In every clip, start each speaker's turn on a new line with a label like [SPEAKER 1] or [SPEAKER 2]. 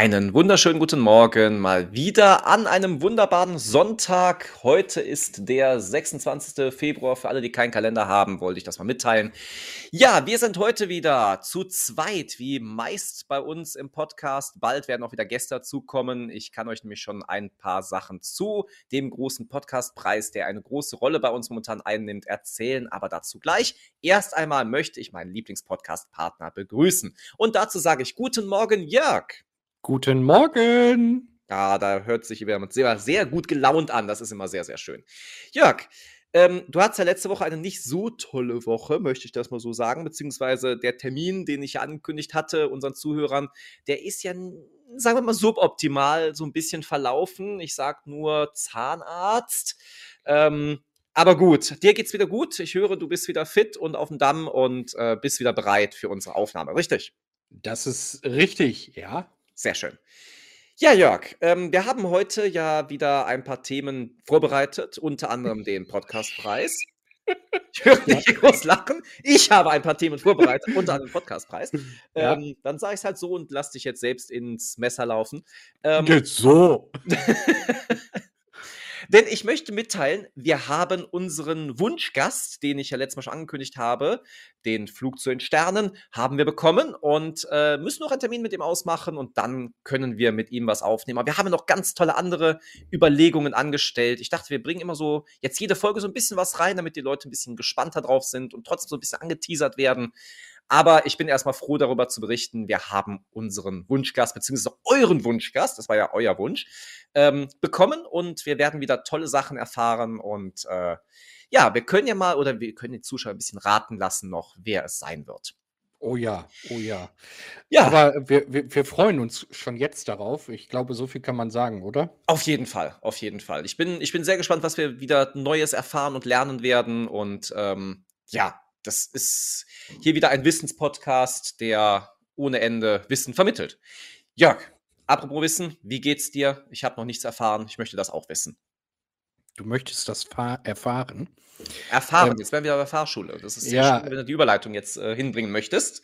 [SPEAKER 1] Einen wunderschönen guten Morgen mal wieder an einem wunderbaren Sonntag. Heute ist der 26. Februar. Für alle, die keinen Kalender haben, wollte ich das mal mitteilen. Ja, wir sind heute wieder zu zweit, wie meist bei uns im Podcast. Bald werden auch wieder Gäste dazukommen. Ich kann euch nämlich schon ein paar Sachen zu dem großen Podcastpreis, der eine große Rolle bei uns momentan einnimmt, erzählen, aber dazu gleich. Erst einmal möchte ich meinen Lieblingspodcast-Partner begrüßen. Und dazu sage ich guten Morgen, Jörg.
[SPEAKER 2] Guten Morgen.
[SPEAKER 1] Ja, da hört sich jemand sehr, sehr gut gelaunt an. Das ist immer sehr, sehr schön. Jörg, ähm, du hattest ja letzte Woche eine nicht so tolle Woche, möchte ich das mal so sagen, beziehungsweise der Termin, den ich ja angekündigt hatte, unseren Zuhörern, der ist ja, sagen wir mal, suboptimal so ein bisschen verlaufen. Ich sag nur Zahnarzt. Ähm, aber gut, dir geht's wieder gut. Ich höre, du bist wieder fit und auf dem Damm und äh, bist wieder bereit für unsere Aufnahme, richtig?
[SPEAKER 2] Das ist richtig, ja.
[SPEAKER 1] Sehr schön. Ja, Jörg, ähm, wir haben heute ja wieder ein paar Themen vorbereitet, unter anderem den Podcastpreis. Ich höre nicht groß lachen. Ich habe ein paar Themen vorbereitet, unter anderem den Podcastpreis. Ja. Ähm, dann sage ich es halt so und lass dich jetzt selbst ins Messer laufen.
[SPEAKER 2] Ähm, Geht so.
[SPEAKER 1] Denn ich möchte mitteilen, wir haben unseren Wunschgast, den ich ja letztes Mal schon angekündigt habe, den Flug zu den Sternen, haben wir bekommen und äh, müssen noch einen Termin mit ihm ausmachen und dann können wir mit ihm was aufnehmen. Aber wir haben noch ganz tolle andere Überlegungen angestellt. Ich dachte, wir bringen immer so jetzt jede Folge so ein bisschen was rein, damit die Leute ein bisschen gespannter drauf sind und trotzdem so ein bisschen angeteasert werden. Aber ich bin erstmal froh darüber zu berichten, wir haben unseren Wunschgast, beziehungsweise euren Wunschgast, das war ja euer Wunsch, ähm, bekommen und wir werden wieder tolle Sachen erfahren und äh, ja, wir können ja mal oder wir können die Zuschauer ein bisschen raten lassen noch, wer es sein wird.
[SPEAKER 2] Oh ja, oh ja. Ja. Aber wir, wir, wir, freuen uns schon jetzt darauf. Ich glaube, so viel kann man sagen, oder?
[SPEAKER 1] Auf jeden Fall, auf jeden Fall. Ich bin, ich bin sehr gespannt, was wir wieder Neues erfahren und lernen werden. Und ähm, ja, das ist hier wieder ein Wissenspodcast, der ohne Ende Wissen vermittelt. Jörg, apropos Wissen, wie geht's dir? Ich habe noch nichts erfahren. Ich möchte das auch wissen.
[SPEAKER 2] Du möchtest das erfahren?
[SPEAKER 1] Erfahren, ähm, jetzt werden wir bei der Fahrschule. Das ist ja, schön, wenn du die Überleitung jetzt äh, hinbringen möchtest.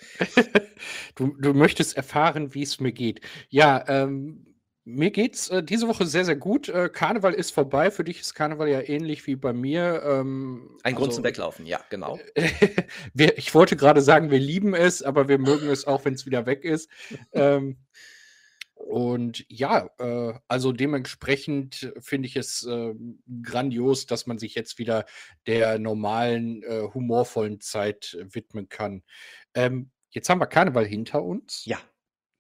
[SPEAKER 2] du, du möchtest erfahren, wie es mir geht. Ja, ähm, mir geht's äh, diese Woche sehr, sehr gut. Äh, Karneval ist vorbei. Für dich ist Karneval ja ähnlich wie bei mir. Ähm,
[SPEAKER 1] Ein Grund also, zum Weglaufen, ja, genau.
[SPEAKER 2] wir, ich wollte gerade sagen, wir lieben es, aber wir mögen es auch, wenn es wieder weg ist. ähm, und ja, äh, also dementsprechend finde ich es äh, grandios, dass man sich jetzt wieder der normalen, äh, humorvollen Zeit widmen kann. Ähm, jetzt haben wir Karneval hinter uns.
[SPEAKER 1] Ja.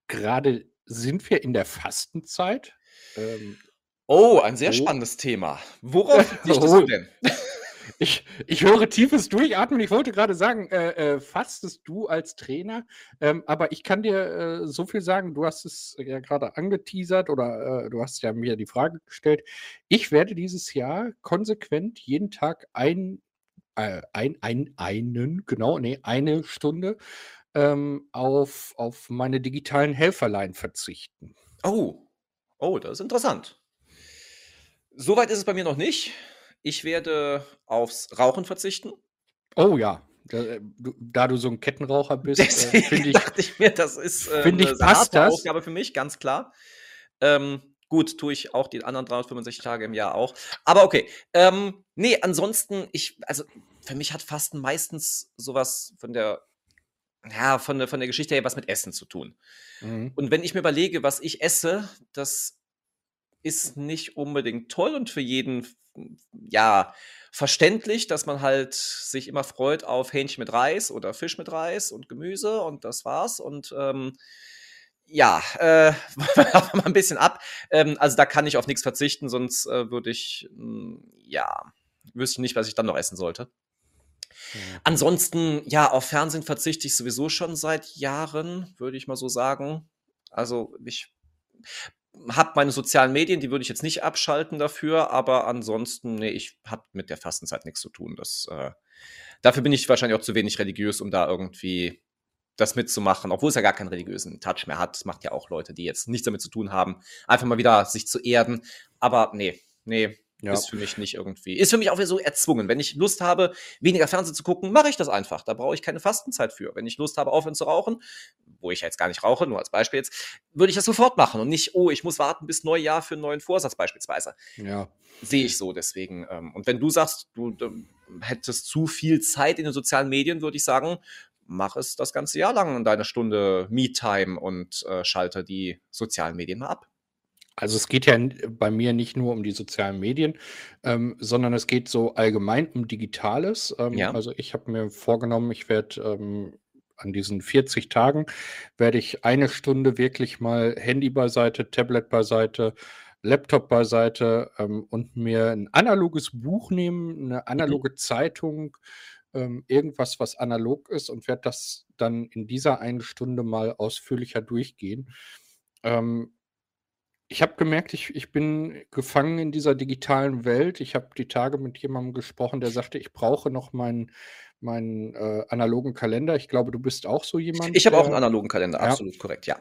[SPEAKER 2] Gerade sind wir in der Fastenzeit? Ähm,
[SPEAKER 1] oh, ein sehr oh. spannendes Thema. Worauf richtest oh. du denn?
[SPEAKER 2] Ich, ich höre tiefes Durchatmen. Ich wollte gerade sagen, äh, äh, fastest du als Trainer, ähm, aber ich kann dir äh, so viel sagen, du hast es ja gerade angeteasert oder äh, du hast ja mir die Frage gestellt. Ich werde dieses Jahr konsequent jeden Tag ein, äh, ein, ein, einen, genau, nee, eine Stunde ähm, auf, auf meine digitalen Helferlein verzichten.
[SPEAKER 1] Oh, oh, das ist interessant. Soweit ist es bei mir noch nicht. Ich werde aufs Rauchen verzichten.
[SPEAKER 2] Oh ja, da, äh, da du so ein Kettenraucher bist,
[SPEAKER 1] äh, finde ich, dachte ich mir, das ist
[SPEAKER 2] äh, eine ich, passt
[SPEAKER 1] das. Aufgabe für mich, ganz klar. Ähm, gut, tue ich auch die anderen 365 Tage im Jahr auch. Aber okay. Ähm, nee, ansonsten, ich, also für mich hat Fasten meistens sowas von der ja, von der, von der Geschichte her was mit Essen zu tun. Mhm. Und wenn ich mir überlege, was ich esse, das ist nicht unbedingt toll und für jeden, ja, verständlich, dass man halt sich immer freut auf Hähnchen mit Reis oder Fisch mit Reis und Gemüse und das war's. Und ähm, ja, äh, mal ein bisschen ab. Ähm, also da kann ich auf nichts verzichten, sonst äh, würde ich, mh, hm, ja, wüsste ich nicht, was ich dann noch essen sollte. Ansonsten, ja, auf Fernsehen verzichte ich sowieso schon seit Jahren, würde ich mal so sagen. Also ich habe meine sozialen Medien, die würde ich jetzt nicht abschalten dafür, aber ansonsten, nee, ich habe mit der Fastenzeit nichts zu tun. Das, äh, dafür bin ich wahrscheinlich auch zu wenig religiös, um da irgendwie das mitzumachen, obwohl es ja gar keinen religiösen Touch mehr hat. Das macht ja auch Leute, die jetzt nichts damit zu tun haben, einfach mal wieder sich zu erden. Aber nee, nee, Ja. Ist für mich nicht irgendwie. Ist für mich auch wieder so erzwungen. Wenn ich Lust habe, weniger Fernsehen zu gucken, mache ich das einfach. Da brauche ich keine Fastenzeit für. Wenn ich Lust habe, aufhören zu rauchen, wo ich jetzt gar nicht rauche, nur als Beispiel jetzt, würde ich das sofort machen und nicht, oh, ich muss warten bis Neujahr für einen neuen Vorsatz beispielsweise.
[SPEAKER 2] Ja.
[SPEAKER 1] Sehe ich so deswegen. Ähm, und wenn du sagst, du, du hättest zu viel Zeit in den sozialen Medien, würde ich sagen, mach es das ganze Jahr lang in deiner Stunde Me-Time und äh, schalte die sozialen Medien mal ab.
[SPEAKER 2] Also es geht ja bei mir nicht nur um die sozialen Medien, ähm, sondern es geht so allgemein um Digitales. Ähm, ja. Also ich habe mir vorgenommen, ich werde ähm, an diesen 40 Tagen, werde ich eine Stunde wirklich mal Handy beiseite, Tablet beiseite, Laptop beiseite ähm, und mir ein analoges Buch nehmen, eine mhm. analoge mhm. Zeitung, ähm, irgendwas, was analog ist und werde das dann in dieser einen Stunde mal ausführlicher durchgehen. Ähm, ich habe gemerkt, ich, ich bin gefangen in dieser digitalen Welt. Ich habe die Tage mit jemandem gesprochen, der sagte, ich brauche noch meinen meinen äh, analogen Kalender. Ich glaube, du bist auch so jemand.
[SPEAKER 1] Ich habe auch einen analogen Kalender, ja. absolut korrekt, ja.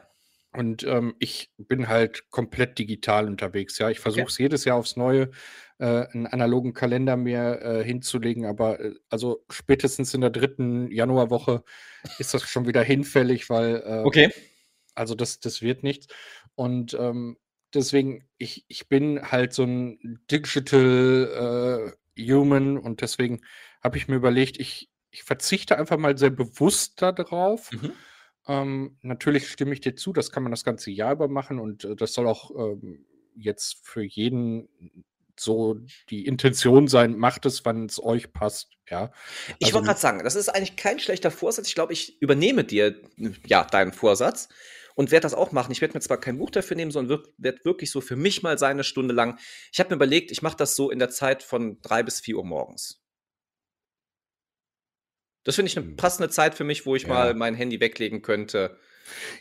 [SPEAKER 2] Und ähm, ich bin halt komplett digital unterwegs. Ja, ich versuche es okay. jedes Jahr aufs Neue, äh, einen analogen Kalender mir äh, hinzulegen, aber äh, also spätestens in der dritten Januarwoche ist das schon wieder hinfällig, weil
[SPEAKER 1] äh, okay.
[SPEAKER 2] also das, das wird nichts. Und ähm, deswegen, ich, ich bin halt so ein Digital äh, Human und deswegen habe ich mir überlegt, ich, ich verzichte einfach mal sehr bewusst darauf. Mhm. Ähm, natürlich stimme ich dir zu, das kann man das ganze Jahr über machen und äh, das soll auch ähm, jetzt für jeden so die Intention sein, macht es, wann es euch passt. Ja.
[SPEAKER 1] Ich wollte also gerade sagen, das ist eigentlich kein schlechter Vorsatz. Ich glaube, ich übernehme dir ja deinen Vorsatz und werde das auch machen. Ich werde mir zwar kein Buch dafür nehmen, sondern werde wirklich so für mich mal seine Stunde lang. Ich habe mir überlegt, ich mache das so in der Zeit von drei bis vier Uhr morgens. Das finde ich eine hm. passende Zeit für mich, wo ich ja. mal mein Handy weglegen könnte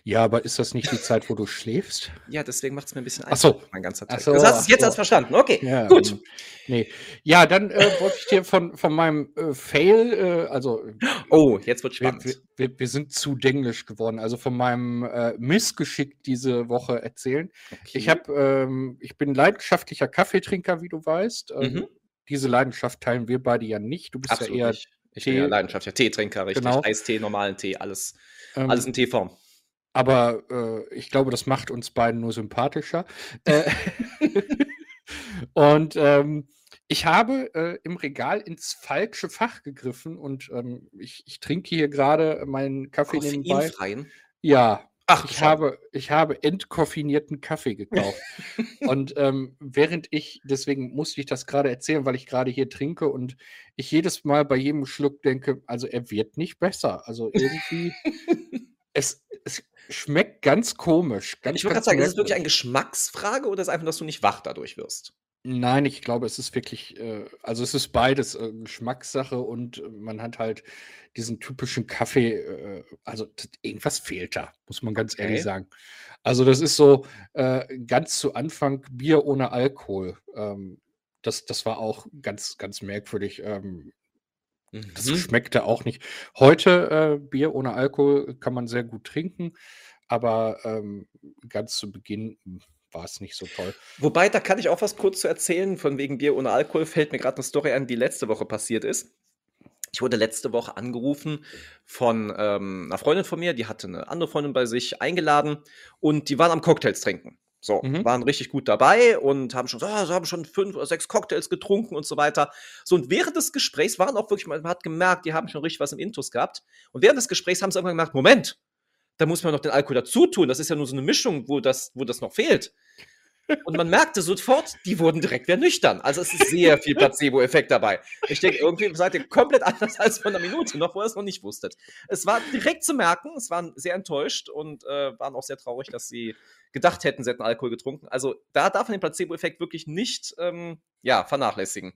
[SPEAKER 2] ja, aber ist das nicht die Zeit, wo du schläfst?
[SPEAKER 1] Ja, deswegen macht es mir ein bisschen
[SPEAKER 2] einfacher, so.
[SPEAKER 1] mein ganzer Tag. So, du hast es jetzt so. erst verstanden. Okay, ja, gut. Ähm,
[SPEAKER 2] nee. Ja, dann äh, wollte ich dir von, von meinem äh, Fail, äh, also.
[SPEAKER 1] Oh, jetzt wird spannend.
[SPEAKER 2] Wir, wir, wir sind zu denglisch geworden. Also von meinem äh, Missgeschick diese Woche erzählen. Okay. Ich, hab, ähm, ich bin leidenschaftlicher Kaffeetrinker, wie du weißt. Ähm, mhm. Diese Leidenschaft teilen wir beide ja nicht. Du bist Absolut ja eher. Nicht.
[SPEAKER 1] Ich Tee. bin ja leidenschaftlicher Teetrinker, richtig. Genau. Eistee, normalen Tee, alles, ähm, alles in Teeform.
[SPEAKER 2] Aber äh, ich glaube, das macht uns beiden nur sympathischer. Äh, und ähm, ich habe äh, im Regal ins falsche Fach gegriffen und ähm, ich, ich, trinke hier gerade meinen Kaffee nebenbei. Ja. Ach, ich habe, ich habe entkoffinierten Kaffee gekauft. und ähm, während ich, deswegen musste ich das gerade erzählen, weil ich gerade hier trinke und ich jedes Mal bei jedem Schluck denke, also er wird nicht besser. Also irgendwie, es schmeckt ganz komisch. Ganz,
[SPEAKER 1] ich wollte gerade sagen, ist es wirklich eine Geschmacksfrage oder ist es einfach, dass du nicht wach dadurch wirst?
[SPEAKER 2] Nein, ich glaube, es ist wirklich, äh, also es ist beides äh, Geschmackssache und äh, man hat halt diesen typischen Kaffee, äh, also irgendwas fehlt da, muss man ganz okay. ehrlich sagen. Also das ist so äh, ganz zu Anfang Bier ohne Alkohol. Ähm, das, das war auch ganz, ganz merkwürdig. Ähm, das mhm. schmeckte auch nicht. Heute äh, Bier ohne Alkohol kann man sehr gut trinken, aber ähm, ganz zu Beginn hm, war es nicht so toll.
[SPEAKER 1] Wobei, da kann ich auch was kurz zu erzählen. Von wegen Bier ohne Alkohol fällt mir gerade eine Story an, die letzte Woche passiert ist. Ich wurde letzte Woche angerufen von ähm, einer Freundin von mir, die hatte eine andere Freundin bei sich eingeladen und die waren am Cocktails trinken. So, mhm. waren richtig gut dabei und haben schon, oh, haben schon fünf oder sechs Cocktails getrunken und so weiter. So, und während des Gesprächs waren auch wirklich, man hat gemerkt, die haben schon richtig was im Intus gehabt. Und während des Gesprächs haben sie irgendwann gemerkt, Moment, da muss man noch den Alkohol dazu tun. Das ist ja nur so eine Mischung, wo das, wo das noch fehlt. Und man merkte sofort, die wurden direkt wieder nüchtern. Also es ist sehr viel Placebo-Effekt dabei. Ich denke, irgendwie seid ihr komplett anders als vor einer Minute noch, wo ihr es noch nicht wusstet. Es war direkt zu merken, es waren sehr enttäuscht und äh, waren auch sehr traurig, dass sie gedacht hätten, sie hätten Alkohol getrunken. Also da darf man den Placebo-Effekt wirklich nicht ähm, ja, vernachlässigen.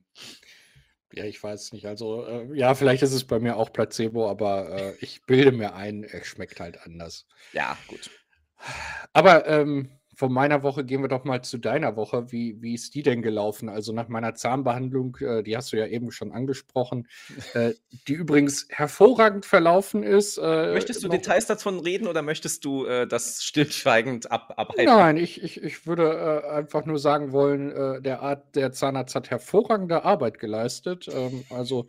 [SPEAKER 2] Ja, ich weiß nicht. Also, äh, ja, vielleicht ist es bei mir auch Placebo, aber äh, ich bilde mir ein, es schmeckt halt anders.
[SPEAKER 1] Ja, gut.
[SPEAKER 2] Aber ähm, von meiner Woche gehen wir doch mal zu deiner Woche. Wie, wie ist die denn gelaufen? Also nach meiner Zahnbehandlung, äh, die hast du ja eben schon angesprochen, äh, die übrigens hervorragend verlaufen ist.
[SPEAKER 1] Äh, möchtest du Details davon reden oder möchtest du äh, das stillschweigend abarbeiten?
[SPEAKER 2] Nein, ich, ich, ich würde äh, einfach nur sagen wollen, äh, der, Art, der Zahnarzt hat hervorragende Arbeit geleistet. Ähm, also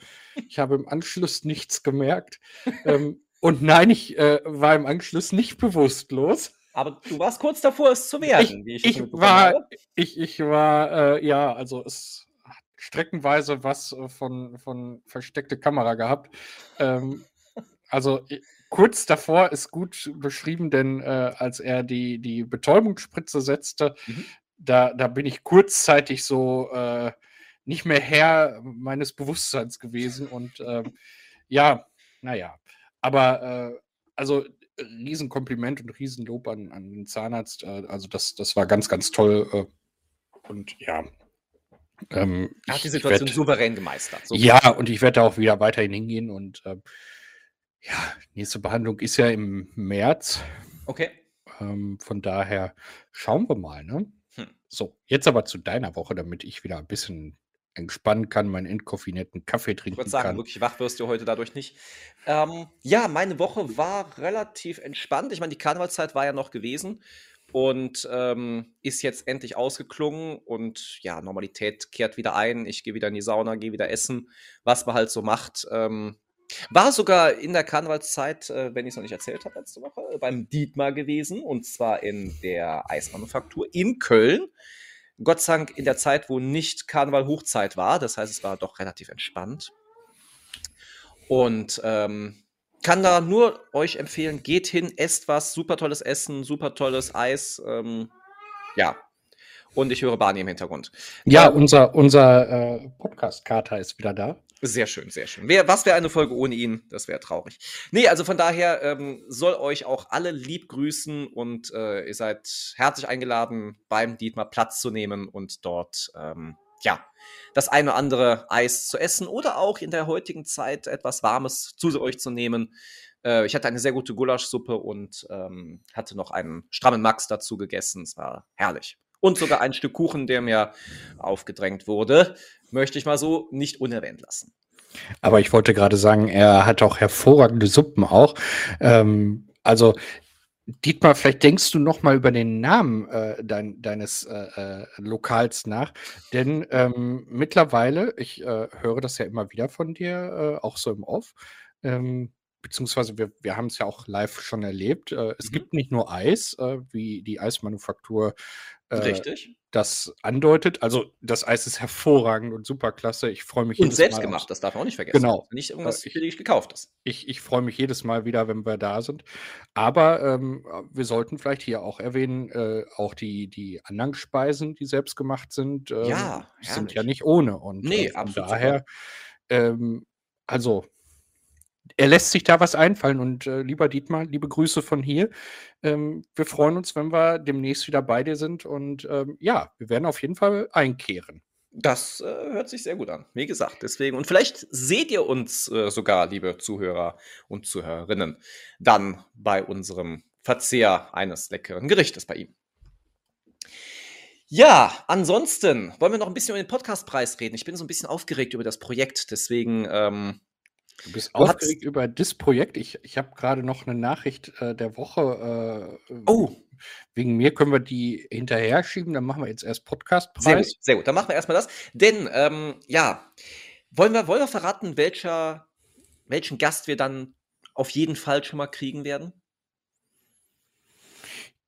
[SPEAKER 2] ich habe im Anschluss nichts gemerkt. ähm, und nein, ich war im Anschluss nicht bewusstlos.
[SPEAKER 1] Aber du warst kurz davor, es zu werden.
[SPEAKER 2] Ich, ich, ich war, ich, ich war, äh, ja, also es hat streckenweise was äh, von, von versteckte Kamera gehabt. Ähm, also kurz davor ist gut beschrieben, denn äh, als er die, die Betäubungsspritze setzte, mhm. da, da bin ich kurzzeitig so äh, nicht mehr Herr meines Bewusstseins gewesen. Und ähm, ja, naja. Aber äh, also Riesenkompliment und Riesenlob an, an den Zahnarzt. Äh, also das, das war ganz, ganz toll. Äh, und ja.
[SPEAKER 1] Ähm, er hat die Situation werd, souverän gemeistert.
[SPEAKER 2] So ja, und ich werde da auch wieder weiterhin hingehen. Und äh, ja, nächste Behandlung ist ja im März.
[SPEAKER 1] Okay.
[SPEAKER 2] Ähm, von daher schauen wir mal. Ne? Hm. So, jetzt aber zu deiner Woche, damit ich wieder ein bisschen entspannen kann, meinen entkoffinierten Kaffee trinken kann. Ich würde sagen,
[SPEAKER 1] kann. wirklich wach wirst du heute dadurch nicht. Ähm, ja, meine Woche war relativ entspannt. Ich meine, die Karnevalszeit war ja noch gewesen und ähm, ist jetzt endlich ausgeklungen und ja, Normalität kehrt wieder ein. Ich gehe wieder in die Sauna, gehe wieder essen, was man halt so macht. Ähm, war sogar in der Karnevalszeit, äh, wenn ich es noch nicht erzählt habe letzte Woche, beim Dietmar gewesen und zwar in der Eismanufaktur in Köln. Gott sei Dank in der Zeit, wo nicht Karneval Hochzeit war. Das heißt, es war doch relativ entspannt. Und ähm, kann da nur euch empfehlen, geht hin, esst was, super tolles Essen, super tolles Eis. Ähm, ja. Und ich höre Barney im Hintergrund.
[SPEAKER 2] Ja, ähm, unser, unser äh, Podcast-Kater ist wieder da.
[SPEAKER 1] Sehr schön, sehr schön. Wär, was wäre eine Folge ohne ihn? Das wäre traurig. Nee, also von daher ähm, soll euch auch alle lieb grüßen und äh, ihr seid herzlich eingeladen, beim Dietmar Platz zu nehmen und dort, ähm, ja, das eine oder andere Eis zu essen oder auch in der heutigen Zeit etwas Warmes zu euch zu nehmen. Äh, ich hatte eine sehr gute Gulaschsuppe und ähm, hatte noch einen strammen Max dazu gegessen. Es war herrlich. Und sogar ein Stück Kuchen, der mir aufgedrängt wurde möchte ich mal so nicht unerwähnt lassen.
[SPEAKER 2] Aber ich wollte gerade sagen, er hat auch hervorragende Suppen auch. Ähm, also Dietmar, vielleicht denkst du noch mal über den Namen äh, dein, deines äh, äh, Lokals nach, denn ähm, mittlerweile, ich äh, höre das ja immer wieder von dir, äh, auch so im Off, ähm, beziehungsweise wir, wir haben es ja auch live schon erlebt. Äh, es mhm. gibt nicht nur Eis, wie die Eismanufaktur
[SPEAKER 1] Richtig
[SPEAKER 2] das andeutet. Also das Eis ist hervorragend und super klasse. Ich freue mich
[SPEAKER 1] und selbst gemacht, das darf man auch nicht vergessen.
[SPEAKER 2] Genau.
[SPEAKER 1] Nicht irgendwas ich, billig gekauftes.
[SPEAKER 2] Ich, ich freue mich jedes Mal wieder, wenn wir da sind. Aber ähm, wir sollten vielleicht hier auch erwähnen, äh, auch die, die anderen Speisen, die selbst gemacht sind, ähm,
[SPEAKER 1] ja,
[SPEAKER 2] sind ja nicht ohne. Und
[SPEAKER 1] nee,
[SPEAKER 2] äh, von daher, ähm, also er lässt sich da was einfallen. Und äh, lieber Dietmar, liebe Grüße von hier. Ähm, wir freuen uns, wenn wir demnächst wieder bei dir sind. Und ähm, ja, wir werden auf jeden Fall einkehren.
[SPEAKER 1] Das äh, hört sich sehr gut an. Wie gesagt, deswegen. Und vielleicht seht ihr uns äh, sogar, liebe Zuhörer und Zuhörerinnen, dann bei unserem Verzehr eines leckeren Gerichtes bei ihm. Ja, ansonsten wollen wir noch ein bisschen über den Podcastpreis reden. Ich bin so ein bisschen aufgeregt über das Projekt, deswegen ähm,
[SPEAKER 2] Du bist du aufgeregt über das Projekt. Ich, ich habe gerade noch eine Nachricht äh, der Woche.
[SPEAKER 1] Äh, oh.
[SPEAKER 2] Wegen mir können wir die hinterher schieben. Dann machen wir jetzt erst Podcastpreis.
[SPEAKER 1] Sehr gut, sehr gut. Dann machen wir erstmal das. Denn, ähm, ja, wollen wir, wollen wir verraten, welcher, welchen Gast wir dann auf jeden Fall schon mal kriegen werden?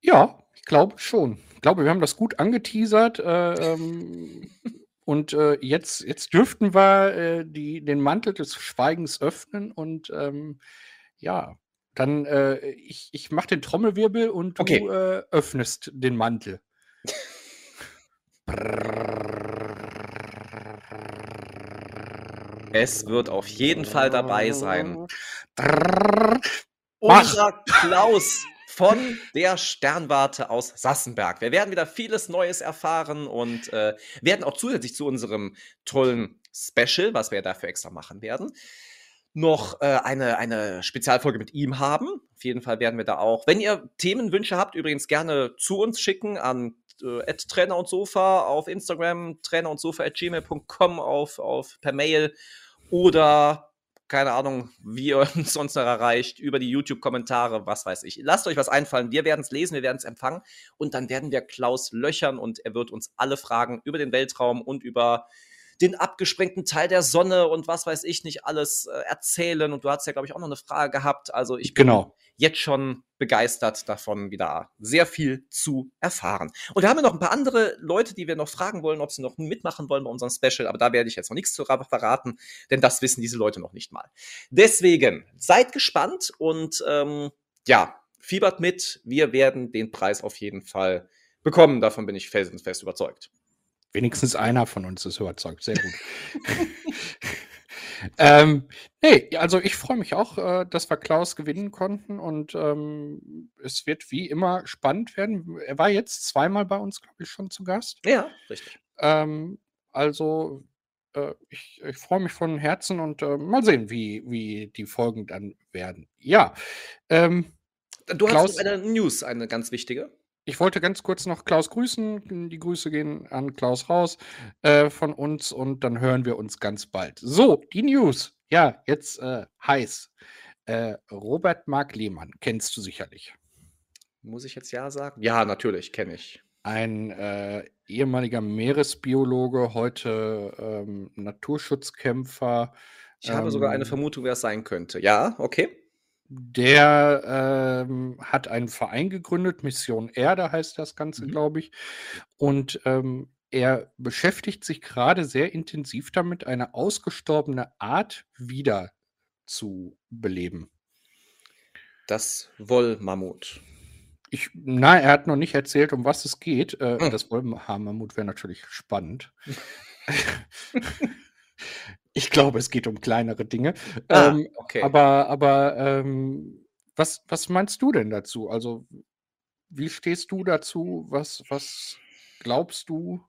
[SPEAKER 2] Ja, ich glaube schon. Ich glaube, wir haben das gut angeteasert. Äh, ähm, und äh, jetzt, jetzt dürften wir äh, die, den Mantel des Schweigens öffnen und ähm, ja, dann äh, ich, ich mache den Trommelwirbel und du
[SPEAKER 1] okay.
[SPEAKER 2] Äh, öffnest den Mantel.
[SPEAKER 1] es wird auf jeden Fall dabei sein. Unser Klaus von der Sternwarte aus Sassenberg. Wir werden wieder vieles Neues erfahren und äh, werden auch zusätzlich zu unserem tollen Special, was wir dafür extra machen werden, noch äh, eine, eine Spezialfolge mit ihm haben. Auf jeden Fall werden wir da auch, wenn ihr Themenwünsche habt, übrigens gerne zu uns schicken an äh, Trainer und Sofa auf Instagram, trainer und Sofa at gmail.com auf, auf per Mail oder keine Ahnung, wie ihr uns sonst noch erreicht, über die YouTube-Kommentare, was weiß ich. Lasst euch was einfallen. Wir werden es lesen, wir werden es empfangen und dann werden wir Klaus löchern und er wird uns alle Fragen über den Weltraum und über den abgesprengten Teil der Sonne und was weiß ich nicht alles äh, erzählen. Und du hast ja, glaube ich, auch noch eine Frage gehabt. Also ich bin
[SPEAKER 2] Genau.
[SPEAKER 1] jetzt schon begeistert davon, wieder sehr viel zu erfahren. Und wir haben ja noch ein paar andere Leute, die wir noch fragen wollen, ob sie noch mitmachen wollen bei unserem Special. Aber da werde ich jetzt noch nichts zu ra- verraten, denn das wissen diese Leute noch nicht mal. Deswegen seid gespannt und ähm, ja, fiebert mit. Wir werden den Preis auf jeden Fall bekommen. Davon bin ich felsenfest überzeugt.
[SPEAKER 2] Wenigstens einer von uns ist überzeugt. Sehr gut. ähm, nee, also ich freue mich auch, äh, dass wir Klaus gewinnen konnten und ähm, es wird wie immer spannend werden. Er war jetzt zweimal bei uns, glaube ich, schon zu Gast.
[SPEAKER 1] Ja, richtig.
[SPEAKER 2] Ähm, also äh, ich, ich freue mich von Herzen und äh, mal sehen, wie, wie die Folgen dann werden. Ja, ähm,
[SPEAKER 1] Du
[SPEAKER 2] Klaus-
[SPEAKER 1] hast noch eine News, eine ganz wichtige.
[SPEAKER 2] Ich wollte ganz kurz noch Klaus grüßen. Die Grüße gehen an Klaus raus äh, von uns und dann hören wir uns ganz bald. So, die News. Ja, jetzt äh, heiß. Äh, Robert Mark Lehmann, kennst du sicherlich.
[SPEAKER 1] Muss ich jetzt ja sagen? Ja, natürlich, kenne ich.
[SPEAKER 2] Ein äh, ehemaliger Meeresbiologe, heute ähm, Naturschutzkämpfer.
[SPEAKER 1] Ich habe sogar eine
[SPEAKER 2] Ähm,
[SPEAKER 1] Vermutung, wer es sein könnte. Ja, okay.
[SPEAKER 2] Der ähm, hat einen Verein gegründet, Mission Erde heißt das Ganze,
[SPEAKER 1] Mhm.
[SPEAKER 2] glaube ich. Und ähm, er beschäftigt sich gerade sehr intensiv damit, eine ausgestorbene Art wieder zu beleben.
[SPEAKER 1] Das Wollmammut.
[SPEAKER 2] Ich, na, er hat noch nicht erzählt, um was es geht. Äh,
[SPEAKER 1] Hm.
[SPEAKER 2] Das Wollhaarmammut wäre natürlich spannend. ich glaube, es geht um kleinere Dinge.
[SPEAKER 1] Ah,
[SPEAKER 2] Ähm,
[SPEAKER 1] okay.
[SPEAKER 2] Aber, aber ähm, was, was meinst du denn dazu? Also, wie stehst du dazu? Was, was glaubst du?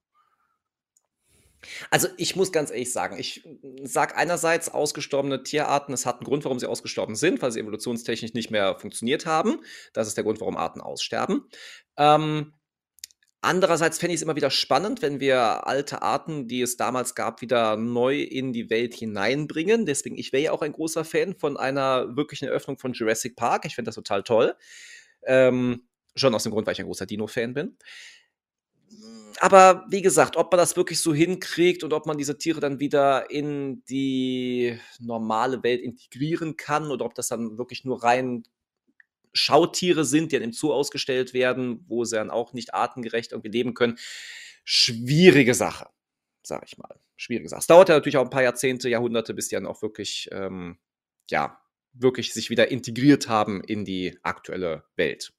[SPEAKER 1] Also ich muss ganz ehrlich sagen, ich sage einerseits ausgestorbene Tierarten, es hat einen Grund, warum sie ausgestorben sind, weil sie evolutionstechnisch nicht mehr funktioniert haben. Das ist der Grund, warum Arten aussterben. Ähm, andererseits fände ich es immer wieder spannend, wenn wir alte Arten, die es damals gab, wieder neu in die Welt hineinbringen. Deswegen, ich wäre ja auch ein großer Fan von einer wirklichen Eröffnung von Jurassic Park. Ich finde das total toll. Ähm, schon aus dem Grund, weil ich ein großer Dino-Fan bin. Aber wie gesagt, ob man das wirklich so hinkriegt und ob man diese Tiere dann wieder in die normale Welt integrieren kann oder ob das dann wirklich nur rein Schautiere sind, die dann im Zoo ausgestellt werden, wo sie dann auch nicht artengerecht irgendwie leben können. Schwierige Sache, sag ich mal. Schwierige Sache. Es dauert ja natürlich auch ein paar Jahrzehnte, Jahrhunderte, bis die dann auch wirklich, ähm, ja, wirklich sich wieder integriert haben in die aktuelle Welt.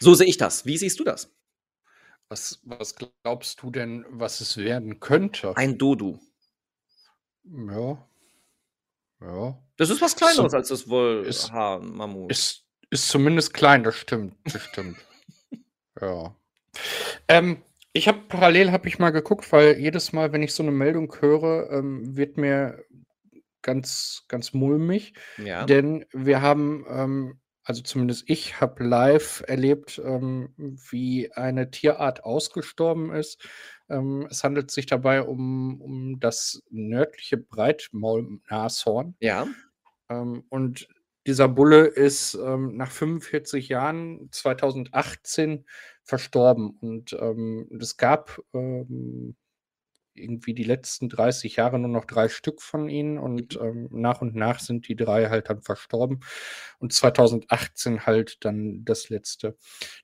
[SPEAKER 1] So sehe ich das. Wie siehst du das?
[SPEAKER 2] Was, was glaubst du denn, was es werden könnte?
[SPEAKER 1] Ein Dodu.
[SPEAKER 2] Ja. Ja.
[SPEAKER 1] Das ist was Kleineres
[SPEAKER 2] So-
[SPEAKER 1] als das Wollhaar-Mammut.
[SPEAKER 2] Ist, ist zumindest klein, das stimmt. Das stimmt. ja. Ähm, ich habe parallel habe ich mal geguckt, weil jedes Mal, wenn ich so eine Meldung höre, ähm, wird mir ganz, ganz mulmig.
[SPEAKER 1] Ja.
[SPEAKER 2] Denn wir haben, ähm, also zumindest ich habe live erlebt, ähm, wie eine Tierart ausgestorben ist. Ähm, es handelt sich dabei um, um das nördliche Breitmaulnashorn.
[SPEAKER 1] ja.
[SPEAKER 2] Ähm, und dieser Bulle ist ähm, nach 45 Jahren 2018 verstorben. Und ähm, es gab ähm, irgendwie die letzten 30 Jahre nur noch drei Stück von ihnen und ähm, nach und nach sind die drei halt dann verstorben und 2018 halt dann das letzte.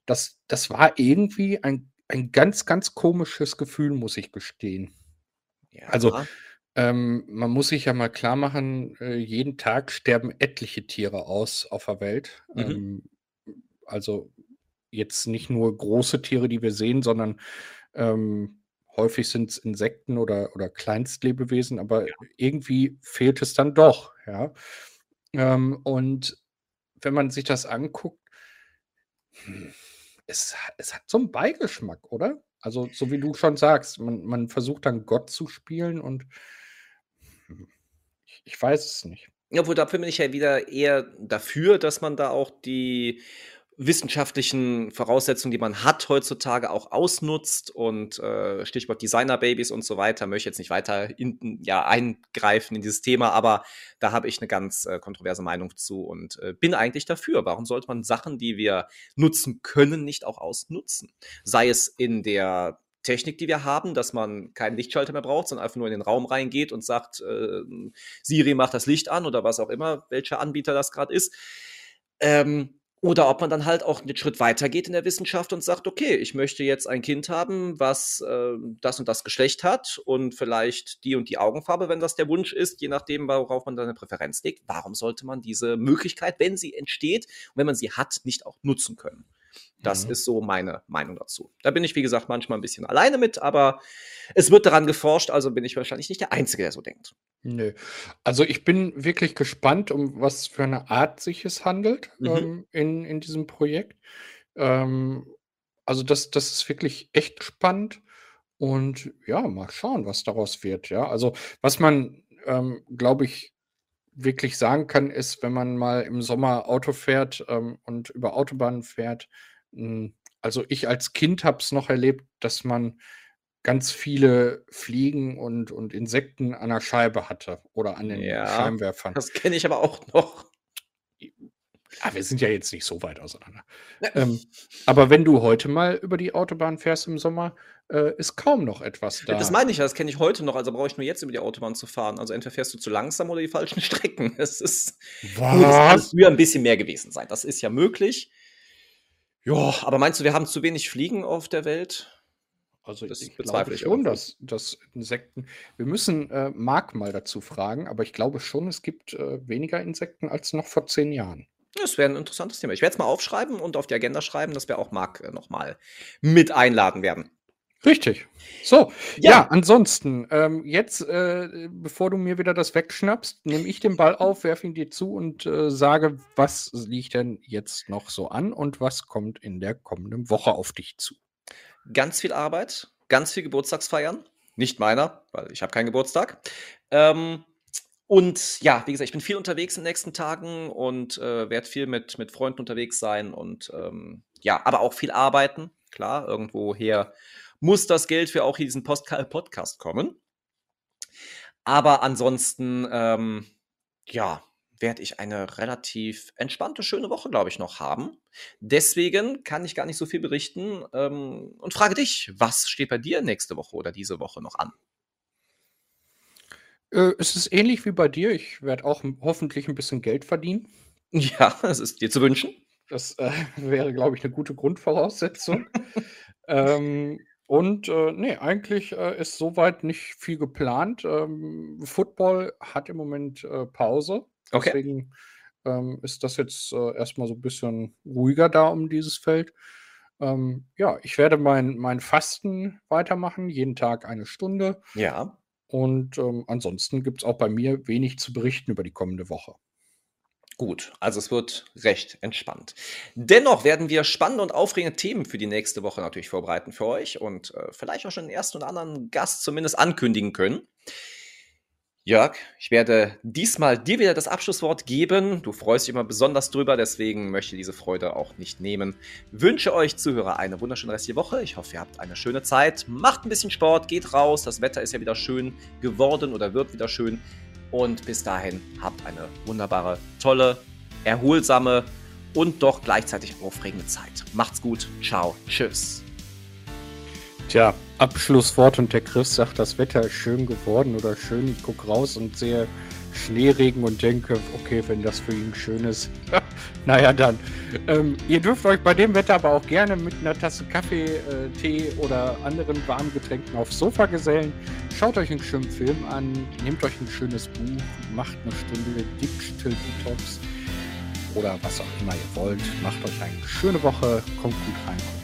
[SPEAKER 2] Das, das war irgendwie ein, ein ganz, ganz komisches Gefühl, muss ich gestehen.
[SPEAKER 1] ja.
[SPEAKER 2] Also, Ähm, man muss sich ja mal klar machen, äh, jeden Tag sterben etliche Tiere aus auf der Welt.
[SPEAKER 1] Mhm.
[SPEAKER 2] Ähm, also jetzt nicht nur große Tiere, die wir sehen, sondern ähm, häufig sind es Insekten oder, oder Kleinstlebewesen, aber irgendwie fehlt es dann doch, ja. Ähm, und wenn man sich das anguckt, hm, es, es hat so einen Beigeschmack, oder? Also, so wie du schon sagst, man, man versucht dann Gott zu spielen und hm, ich, Ich weiß es nicht.
[SPEAKER 1] Obwohl, dafür bin ich ja wieder eher dafür, dass man da auch die wissenschaftlichen Voraussetzungen, die man hat heutzutage, auch ausnutzt und äh, Stichwort Designer-Babys und so weiter, möchte jetzt nicht weiter in, ja, eingreifen in dieses Thema, aber da habe ich eine ganz äh, kontroverse Meinung zu und äh, bin eigentlich dafür. Warum sollte man Sachen, die wir nutzen können, nicht auch ausnutzen? Sei es in der Technik, die wir haben, dass man keinen Lichtschalter mehr braucht, sondern einfach nur in den Raum reingeht und sagt, äh, Siri macht das Licht an oder was auch immer, welcher Anbieter das gerade ist. Ähm, oder ob man dann halt auch einen Schritt weiter geht in der Wissenschaft und sagt, okay, ich möchte jetzt ein Kind haben, was äh, das und das Geschlecht hat und vielleicht die und die Augenfarbe, wenn das der Wunsch ist, je nachdem, worauf man dann eine Präferenz legt. Warum sollte man diese Möglichkeit, wenn sie entsteht und wenn man sie hat, nicht auch nutzen können? Das mhm. ist so meine Meinung dazu. Da bin ich, wie gesagt, manchmal ein bisschen alleine mit, aber es wird daran geforscht, also bin ich wahrscheinlich nicht der Einzige, der so denkt.
[SPEAKER 2] Nö. Also ich bin wirklich gespannt, um was für eine Art sich es handelt mhm. ähm, in, in diesem Projekt. Ähm, also das, das ist wirklich echt spannend. Und ja, mal schauen, was daraus wird. Ja, also was man, ähm, glaube ich, wirklich sagen kann, ist, wenn man mal im Sommer Auto fährt ähm, und über Autobahnen fährt. Hm, also ich als Kind habe es noch erlebt, dass man ganz viele Fliegen und, und Insekten an der Scheibe hatte oder an den ja, Scheinwerfern.
[SPEAKER 1] Das kenne ich aber auch noch.
[SPEAKER 2] Ah, wir sind ja jetzt nicht so weit auseinander. Ähm, aber wenn du heute mal über die Autobahn fährst im Sommer, äh, ist kaum noch etwas da.
[SPEAKER 1] Das meine ich ja, das kenne ich heute noch, also brauche ich nur jetzt über die Autobahn zu fahren. Also entweder fährst du zu langsam oder die falschen Strecken. Es ist, Was? früher ein bisschen mehr gewesen sein. Das ist ja möglich. Ja, aber meinst du, wir haben zu wenig Fliegen auf der Welt?
[SPEAKER 2] Also das ich bezweifle ich schon, dass, dass Insekten. Wir müssen äh, Marc mal dazu fragen, aber ich glaube schon, es gibt äh, weniger Insekten als noch vor zehn Jahren.
[SPEAKER 1] Das wäre ein interessantes Thema. Ich werde es mal aufschreiben und auf die Agenda schreiben, dass wir auch Marc äh, nochmal mit einladen werden.
[SPEAKER 2] Richtig. So, ja, ja ansonsten, ähm, jetzt, äh, bevor du mir wieder das wegschnappst, nehme ich den Ball auf, werfe ihn dir zu und äh, sage, was liegt denn jetzt noch so an und was kommt in der kommenden Woche auf dich zu?
[SPEAKER 1] Ganz viel Arbeit, ganz viel Geburtstagsfeiern. Nicht meiner, weil ich habe keinen Geburtstag. Ähm, und ja, wie gesagt, ich bin viel unterwegs in den nächsten Tagen und äh, werde viel mit, mit Freunden unterwegs sein und ähm, ja, aber auch viel arbeiten. Klar, irgendwoher muss das Geld für auch diesen Post Podcast kommen. Aber ansonsten, ähm, ja, werde ich eine relativ entspannte, schöne Woche, glaube ich, noch haben. Deswegen kann ich gar nicht so viel berichten ähm, und frage dich, was steht bei dir nächste Woche oder diese Woche noch an?
[SPEAKER 2] Äh, es ist ähnlich wie bei dir. Ich werde auch hoffentlich ein bisschen Geld verdienen.
[SPEAKER 1] Ja, es ist dir zu wünschen.
[SPEAKER 2] Das äh, wäre, glaube ich, eine gute Grundvoraussetzung. ähm, und äh, nee, eigentlich äh, ist soweit nicht viel geplant. Ähm, Football hat im Moment äh, Pause. Okay. Deswegen ähm, ist das jetzt äh, erstmal so ein bisschen ruhiger da um dieses Feld. Ähm, ja, ich werde mein, mein Fasten weitermachen, jeden Tag eine Stunde.
[SPEAKER 1] Ja.
[SPEAKER 2] Und ähm, ansonsten gibt es auch bei mir wenig zu berichten über die kommende Woche.
[SPEAKER 1] Gut, also es wird recht entspannt. Dennoch werden wir spannende und aufregende Themen für die nächste Woche natürlich vorbereiten für euch und äh, vielleicht auch schon den ersten oder anderen Gast zumindest ankündigen können. Jörg, ich werde diesmal dir wieder das Abschlusswort geben. Du freust dich immer besonders drüber, deswegen möchte ich diese Freude auch nicht nehmen. Wünsche euch Zuhörer eine wunderschöne restliche Woche. Ich hoffe, ihr habt eine schöne Zeit. Macht ein bisschen Sport, geht raus. Das Wetter ist ja wieder schön geworden oder wird wieder schön. Und bis dahin habt eine wunderbare, tolle, erholsame und doch gleichzeitig aufregende Zeit. Macht's gut. Ciao. Tschüss.
[SPEAKER 2] Tja, Abschlusswort und der Chris sagt, das Wetter ist schön geworden oder schön. Ich gucke raus und sehe Schneeregen und denke, okay, wenn das für ihn schön ist, naja dann. Ähm, ihr dürft euch bei dem Wetter aber auch gerne mit einer Tasse Kaffee, äh, Tee oder anderen warmen Getränken aufs Sofa gesellen. Schaut euch einen schönen Film an, nehmt euch ein schönes Buch, macht eine Stunde Digital Detox oder was auch immer ihr wollt. Macht euch eine schöne Woche, kommt gut rein.